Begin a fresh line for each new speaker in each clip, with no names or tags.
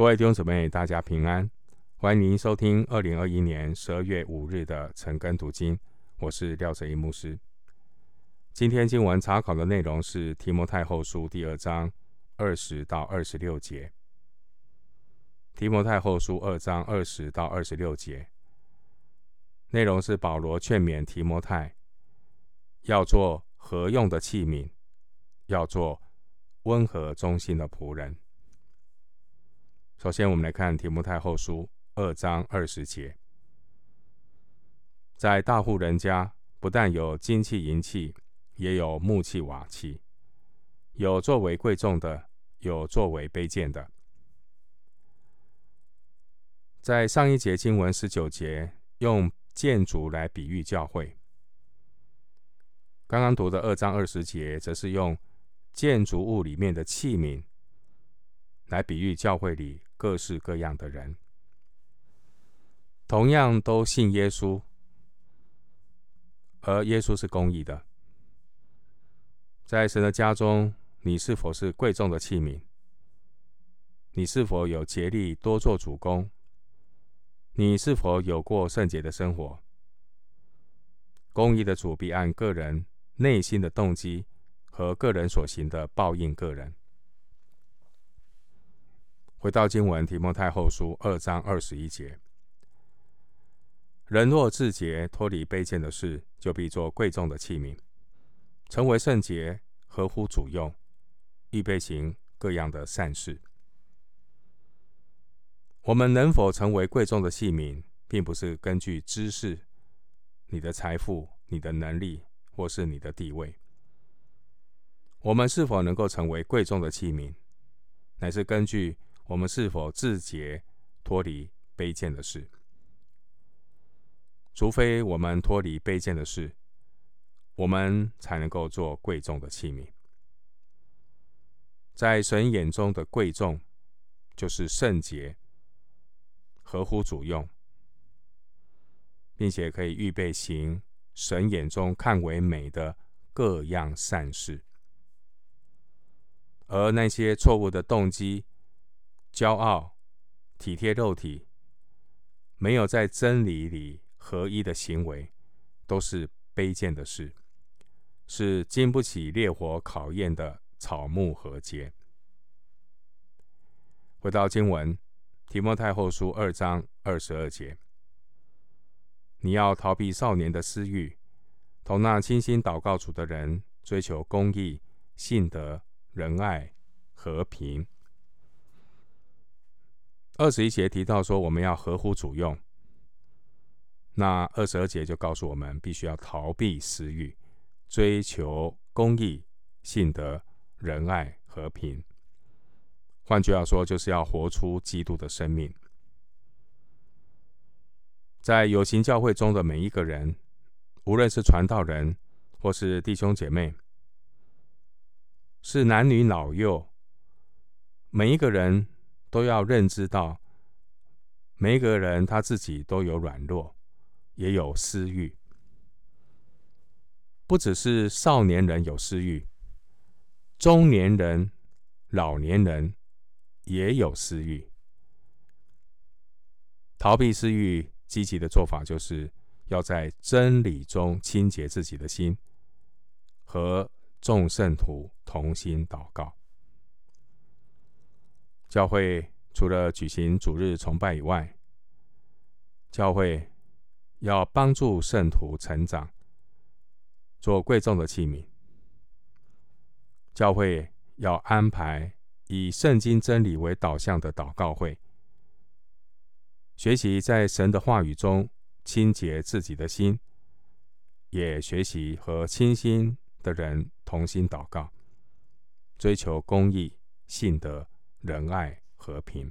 各位弟兄姊妹，大家平安！欢迎您收听二零二一年十二月五日的晨更读经，我是廖哲一牧师。今天经文查考的内容是提摩太后书第二章二十到二十六节。提摩太后书二章二十到二十六节，内容是保罗劝勉提摩太要做合用的器皿，要做温和忠心的仆人。首先，我们来看提摩太后书二章二十节，在大户人家，不但有金器银器，也有木器瓦器，有作为贵重的，有作为卑贱的。在上一节经文十九节，用建筑来比喻教会。刚刚读的二章二十节，则是用建筑物里面的器皿来比喻教会里。各式各样的人，同样都信耶稣，而耶稣是公义的。在神的家中，你是否是贵重的器皿？你是否有竭力多做主工？你是否有过圣洁的生活？公义的主必按个人内心的动机和个人所行的报应个人。回到经文，提摩太后书二章二十一节：人若自洁，脱离卑贱的事，就必做贵重的器皿，成为圣洁，合乎主用，预备行各样的善事。我们能否成为贵重的器皿，并不是根据知识、你的财富、你的能力，或是你的地位。我们是否能够成为贵重的器皿，乃是根据。我们是否自洁，脱离卑贱的事？除非我们脱离卑贱的事，我们才能够做贵重的器皿。在神眼中的贵重，就是圣洁、合乎主用，并且可以预备行神眼中看为美的各样善事。而那些错误的动机，骄傲、体贴肉体，没有在真理里合一的行为，都是卑贱的事，是经不起烈火考验的草木和秸。回到经文，提摩太后书二章二十二节：你要逃避少年的私欲，同那清心祷告主的人，追求公义、信德、仁爱、和平。二十一节提到说，我们要合乎主用。那二十二节就告诉我们，必须要逃避私欲，追求公义、信德、仁爱、和平。换句话说，就是要活出基督的生命。在有形教会中的每一个人，无论是传道人或是弟兄姐妹，是男女老幼，每一个人。都要认知到，每个人他自己都有软弱，也有私欲。不只是少年人有私欲，中年人、老年人也有私欲。逃避私欲，积极的做法就是要在真理中清洁自己的心，和众圣徒同心祷告。教会除了举行主日崇拜以外，教会要帮助圣徒成长，做贵重的器皿。教会要安排以圣经真理为导向的祷告会，学习在神的话语中清洁自己的心，也学习和清心的人同心祷告，追求公义、信德。仁爱和平。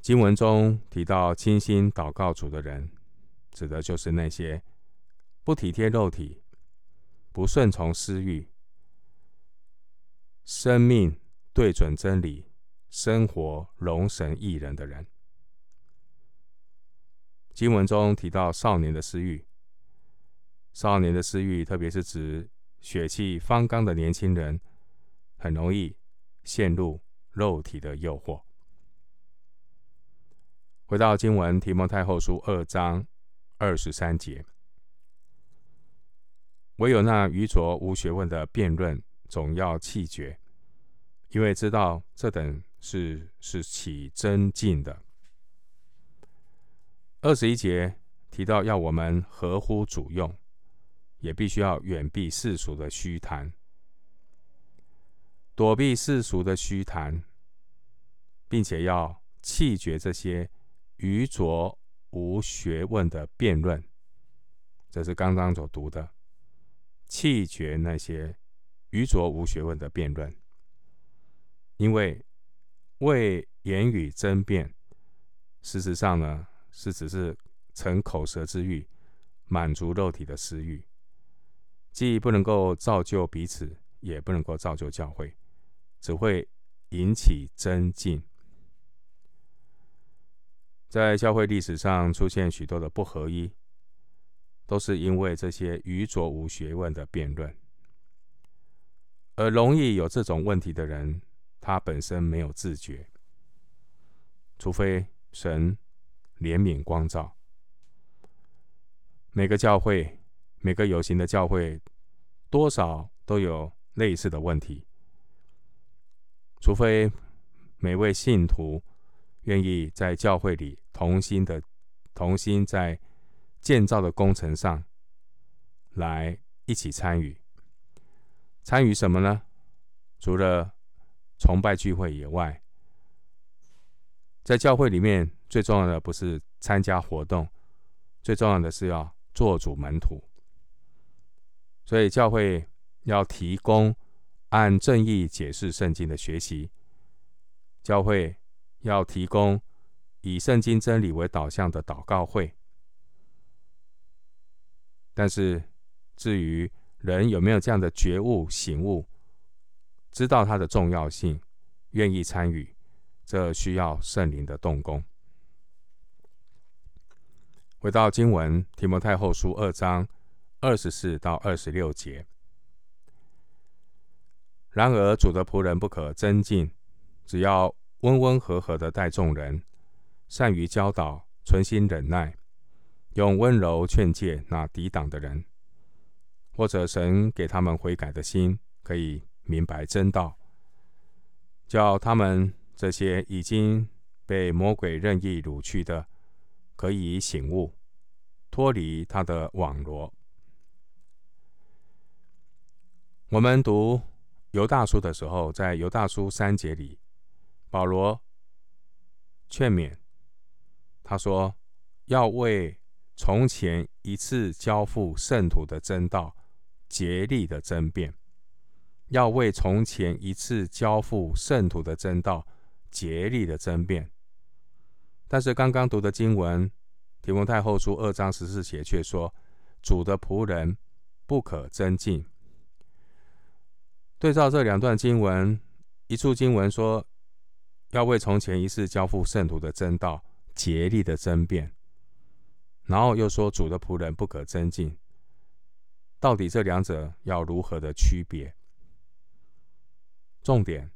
经文中提到清心祷告主的人，指的就是那些不体贴肉体、不顺从私欲、生命对准真理、生活荣神益人的人。经文中提到少年的私欲，少年的私欲，特别是指血气方刚的年轻人，很容易。陷入肉体的诱惑。回到经文，提摩太后书二章二十三节，唯有那愚拙无学问的辩论，总要弃绝，因为知道这等事是起争竞的。二十一节提到要我们合乎主用，也必须要远避世俗的虚谈，躲避世俗的虚谈，并且要弃绝这些愚拙无学问的辩论。这是刚刚所读的，弃绝那些愚拙无学问的辩论，因为为言语争辩，事实上呢，是只是逞口舌之欲，满足肉体的私欲，既不能够造就彼此，也不能够造就教会，只会引起增进。在教会历史上出现许多的不合一，都是因为这些愚拙无学问的辩论。而容易有这种问题的人，他本身没有自觉，除非神。怜悯光照，每个教会，每个有形的教会，多少都有类似的问题。除非每位信徒愿意在教会里同心的、同心在建造的工程上来一起参与。参与什么呢？除了崇拜聚会以外，在教会里面。最重要的不是参加活动，最重要的是要做主门徒。所以教会要提供按正义解释圣经的学习，教会要提供以圣经真理为导向的祷告会。但是至于人有没有这样的觉悟醒悟，知道它的重要性，愿意参与，这需要圣灵的动工。回到经文，提摩太后书二章二十四到二十六节。然而主的仆人不可增进，只要温温和和的待众人，善于教导，存心忍耐，用温柔劝诫那抵挡的人，或者神给他们悔改的心，可以明白真道，叫他们这些已经被魔鬼任意掳去的。可以醒悟，脱离他的网罗。我们读犹大书的时候，在犹大书三节里，保罗劝勉他说：“要为从前一次交付圣徒的真道，竭力的争辩；要为从前一次交付圣徒的真道，竭力的争辩。”但是刚刚读的经文《提摩太后书》二章十四节却说：“主的仆人不可争竞。”对照这两段经文，一处经文说要为从前一次交付圣徒的真道竭力的争辩，然后又说主的仆人不可增进。到底这两者要如何的区别？重点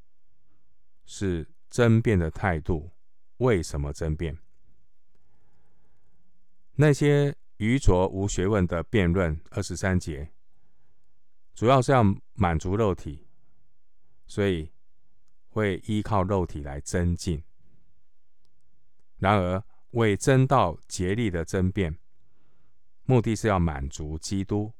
是争辩的态度。为什么争辩？那些愚拙无学问的辩论，二十三节，主要是要满足肉体，所以会依靠肉体来争竞。然而为真道竭力的争辩，目的是要满足基督，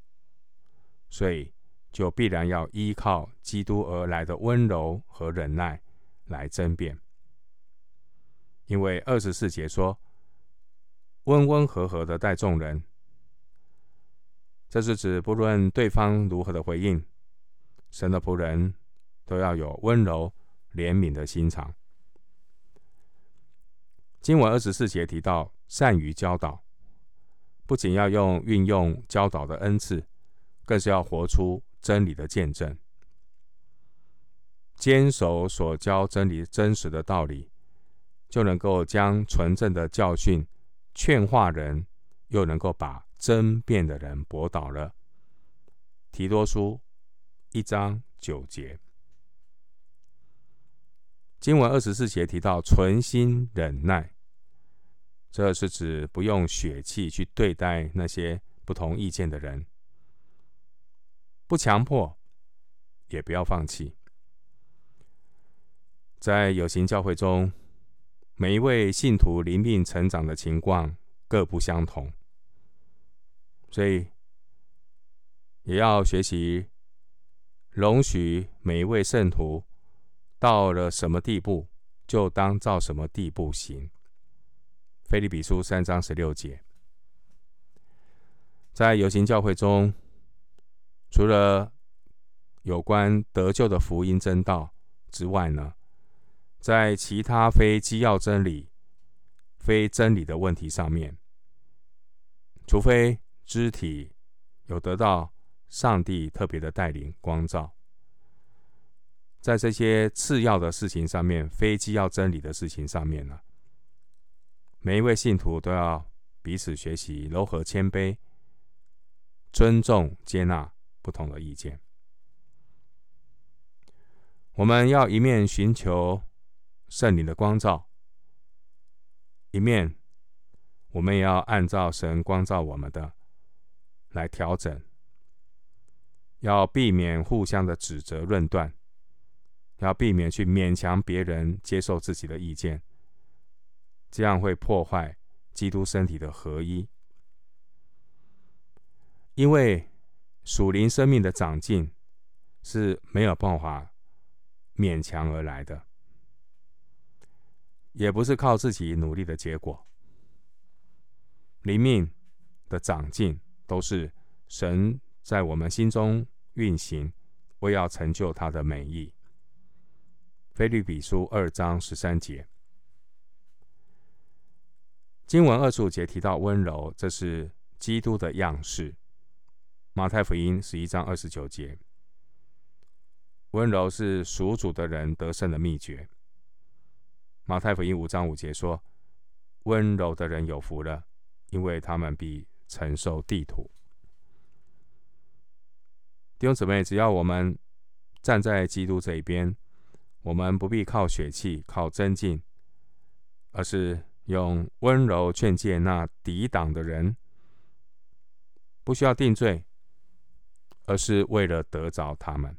所以就必然要依靠基督而来的温柔和忍耐来争辩。因为二十四节说，温温和和的待众人，这是指不论对方如何的回应，神的仆人都要有温柔怜悯的心肠。经文二十四节提到善于教导，不仅要用运用教导的恩赐，更是要活出真理的见证，坚守所教真理真实的道理。就能够将纯正的教训劝化人，又能够把争辩的人驳倒了。提多书一章九节，经文二十四节提到存心忍耐，这是指不用血气去对待那些不同意见的人，不强迫，也不要放弃。在有形教会中，每一位信徒灵命成长的情况各不相同，所以也要学习容许每一位圣徒。到了什么地步，就当照什么地步行。腓立比书三章十六节，在有形教会中，除了有关得救的福音真道之外呢，在其他非基要真理、非真理的问题上面，除非肢体有得到上帝特别的带领光照。在这些次要的事情上面，非基要真理的事情上面呢，每一位信徒都要彼此学习，柔和谦卑，尊重接纳不同的意见。我们要一面寻求圣灵的光照，一面我们也要按照神光照我们的来调整，要避免互相的指责论断。要避免去勉强别人接受自己的意见，这样会破坏基督身体的合一。因为属灵生命的长进是没有办法勉强而来的，也不是靠自己努力的结果。灵命的长进都是神在我们心中运行，为要成就他的美意。腓立比书二章十三节，经文二十五节提到温柔，这是基督的样式。马太福音十一章二十九节，温柔是属主的人得胜的秘诀。马太福音五章五节说，温柔的人有福了，因为他们必承受地土。弟兄姊妹，只要我们站在基督这一边。我们不必靠血气、靠争竞，而是用温柔劝诫那抵挡的人，不需要定罪，而是为了得着他们。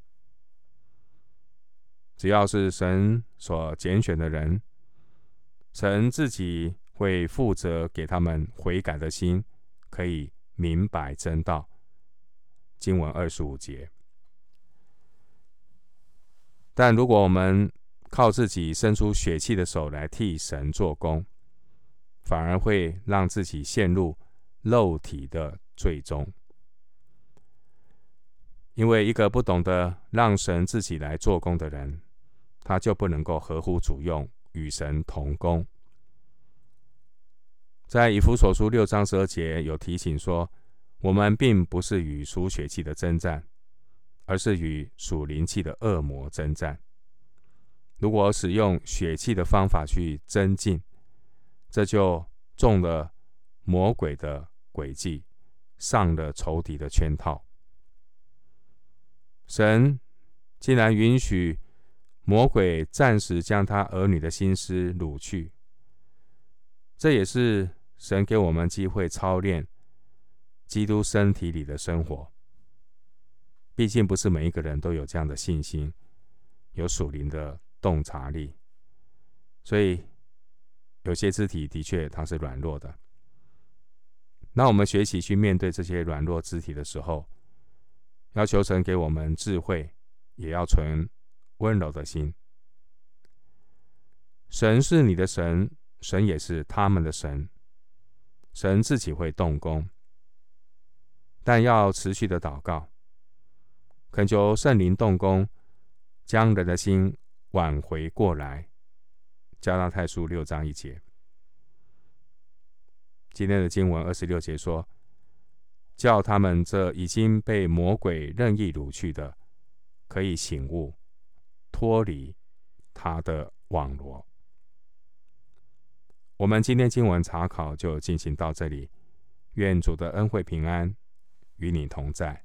只要是神所拣选的人，神自己会负责给他们悔改的心，可以明白真道。经文二十五节。但如果我们靠自己伸出血气的手来替神做工，反而会让自己陷入肉体的罪中。因为一个不懂得让神自己来做工的人，他就不能够合乎主用，与神同工。在以弗所书六章十二节有提醒说，我们并不是与属血气的争战。而是与属灵气的恶魔争战。如果使用血气的方法去增进，这就中了魔鬼的诡计，上了仇敌的圈套。神竟然允许魔鬼暂时将他儿女的心思掳去，这也是神给我们机会操练基督身体里的生活。毕竟不是每一个人都有这样的信心，有属灵的洞察力，所以有些肢体的确它是软弱的。那我们学习去面对这些软弱肢体的时候，要求神给我们智慧，也要存温柔的心。神是你的神，神也是他们的神，神自己会动工，但要持续的祷告。恳求圣灵动工，将人的心挽回过来。加拉太书六章一节，今天的经文二十六节说：“叫他们这已经被魔鬼任意掳去的，可以醒悟，脱离他的网罗。”我们今天经文查考就进行到这里。愿主的恩惠平安与你同在。